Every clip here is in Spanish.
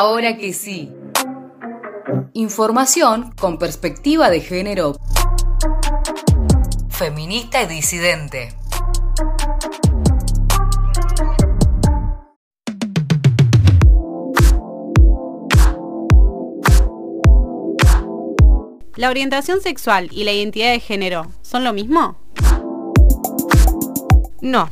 Ahora que sí. Información con perspectiva de género feminista y disidente. ¿La orientación sexual y la identidad de género son lo mismo? No.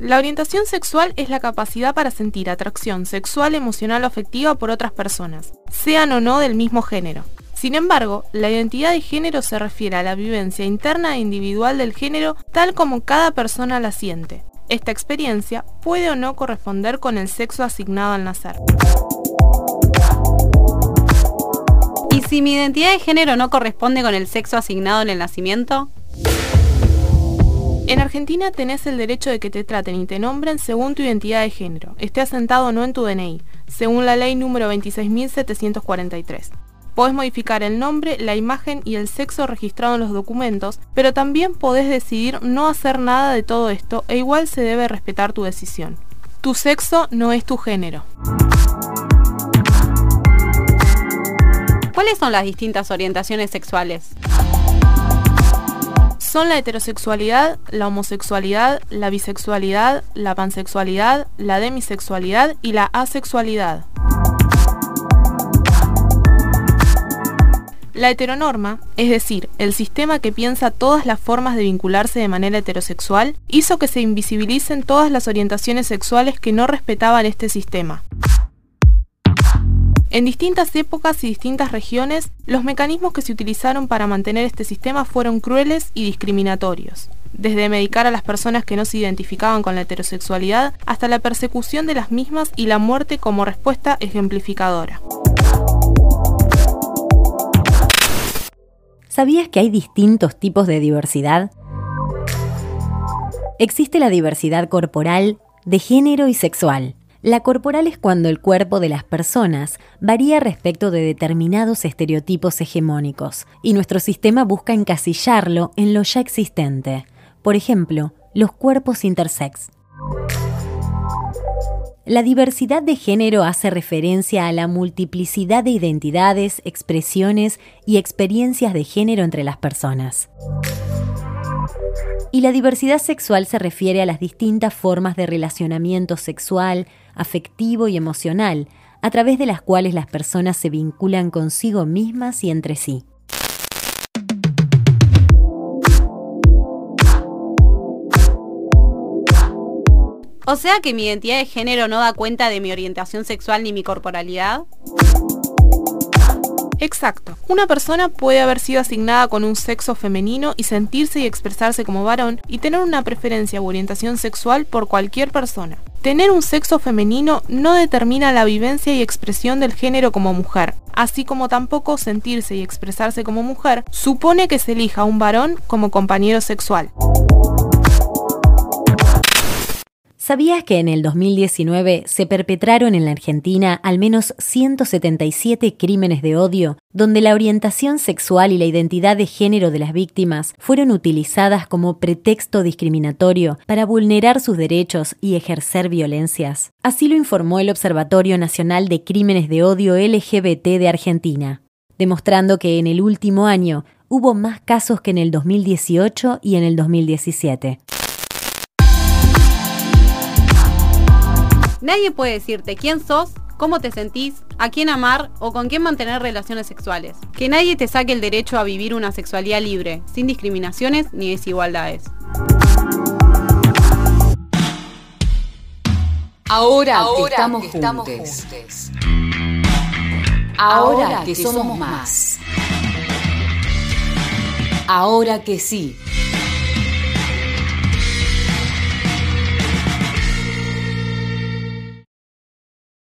La orientación sexual es la capacidad para sentir atracción sexual, emocional o afectiva por otras personas, sean o no del mismo género. Sin embargo, la identidad de género se refiere a la vivencia interna e individual del género tal como cada persona la siente. Esta experiencia puede o no corresponder con el sexo asignado al nacer. ¿Y si mi identidad de género no corresponde con el sexo asignado en el nacimiento? En Argentina tenés el derecho de que te traten y te nombren según tu identidad de género, esté asentado o no en tu DNI, según la ley número 26.743. Podés modificar el nombre, la imagen y el sexo registrado en los documentos, pero también podés decidir no hacer nada de todo esto e igual se debe respetar tu decisión. Tu sexo no es tu género. ¿Cuáles son las distintas orientaciones sexuales? Son la heterosexualidad, la homosexualidad, la bisexualidad, la pansexualidad, la demisexualidad y la asexualidad. La heteronorma, es decir, el sistema que piensa todas las formas de vincularse de manera heterosexual, hizo que se invisibilicen todas las orientaciones sexuales que no respetaban este sistema. En distintas épocas y distintas regiones, los mecanismos que se utilizaron para mantener este sistema fueron crueles y discriminatorios, desde medicar a las personas que no se identificaban con la heterosexualidad hasta la persecución de las mismas y la muerte como respuesta ejemplificadora. ¿Sabías que hay distintos tipos de diversidad? Existe la diversidad corporal, de género y sexual. La corporal es cuando el cuerpo de las personas varía respecto de determinados estereotipos hegemónicos, y nuestro sistema busca encasillarlo en lo ya existente. Por ejemplo, los cuerpos intersex. La diversidad de género hace referencia a la multiplicidad de identidades, expresiones y experiencias de género entre las personas. Y la diversidad sexual se refiere a las distintas formas de relacionamiento sexual, afectivo y emocional, a través de las cuales las personas se vinculan consigo mismas y entre sí. O sea que mi identidad de género no da cuenta de mi orientación sexual ni mi corporalidad. Exacto. Una persona puede haber sido asignada con un sexo femenino y sentirse y expresarse como varón y tener una preferencia u orientación sexual por cualquier persona. Tener un sexo femenino no determina la vivencia y expresión del género como mujer, así como tampoco sentirse y expresarse como mujer supone que se elija a un varón como compañero sexual. ¿Sabías que en el 2019 se perpetraron en la Argentina al menos 177 crímenes de odio, donde la orientación sexual y la identidad de género de las víctimas fueron utilizadas como pretexto discriminatorio para vulnerar sus derechos y ejercer violencias? Así lo informó el Observatorio Nacional de Crímenes de Odio LGBT de Argentina, demostrando que en el último año hubo más casos que en el 2018 y en el 2017. Nadie puede decirte quién sos, cómo te sentís, a quién amar o con quién mantener relaciones sexuales. Que nadie te saque el derecho a vivir una sexualidad libre, sin discriminaciones ni desigualdades. Ahora, que estamos, juntos. Ahora, que somos más. Ahora que sí.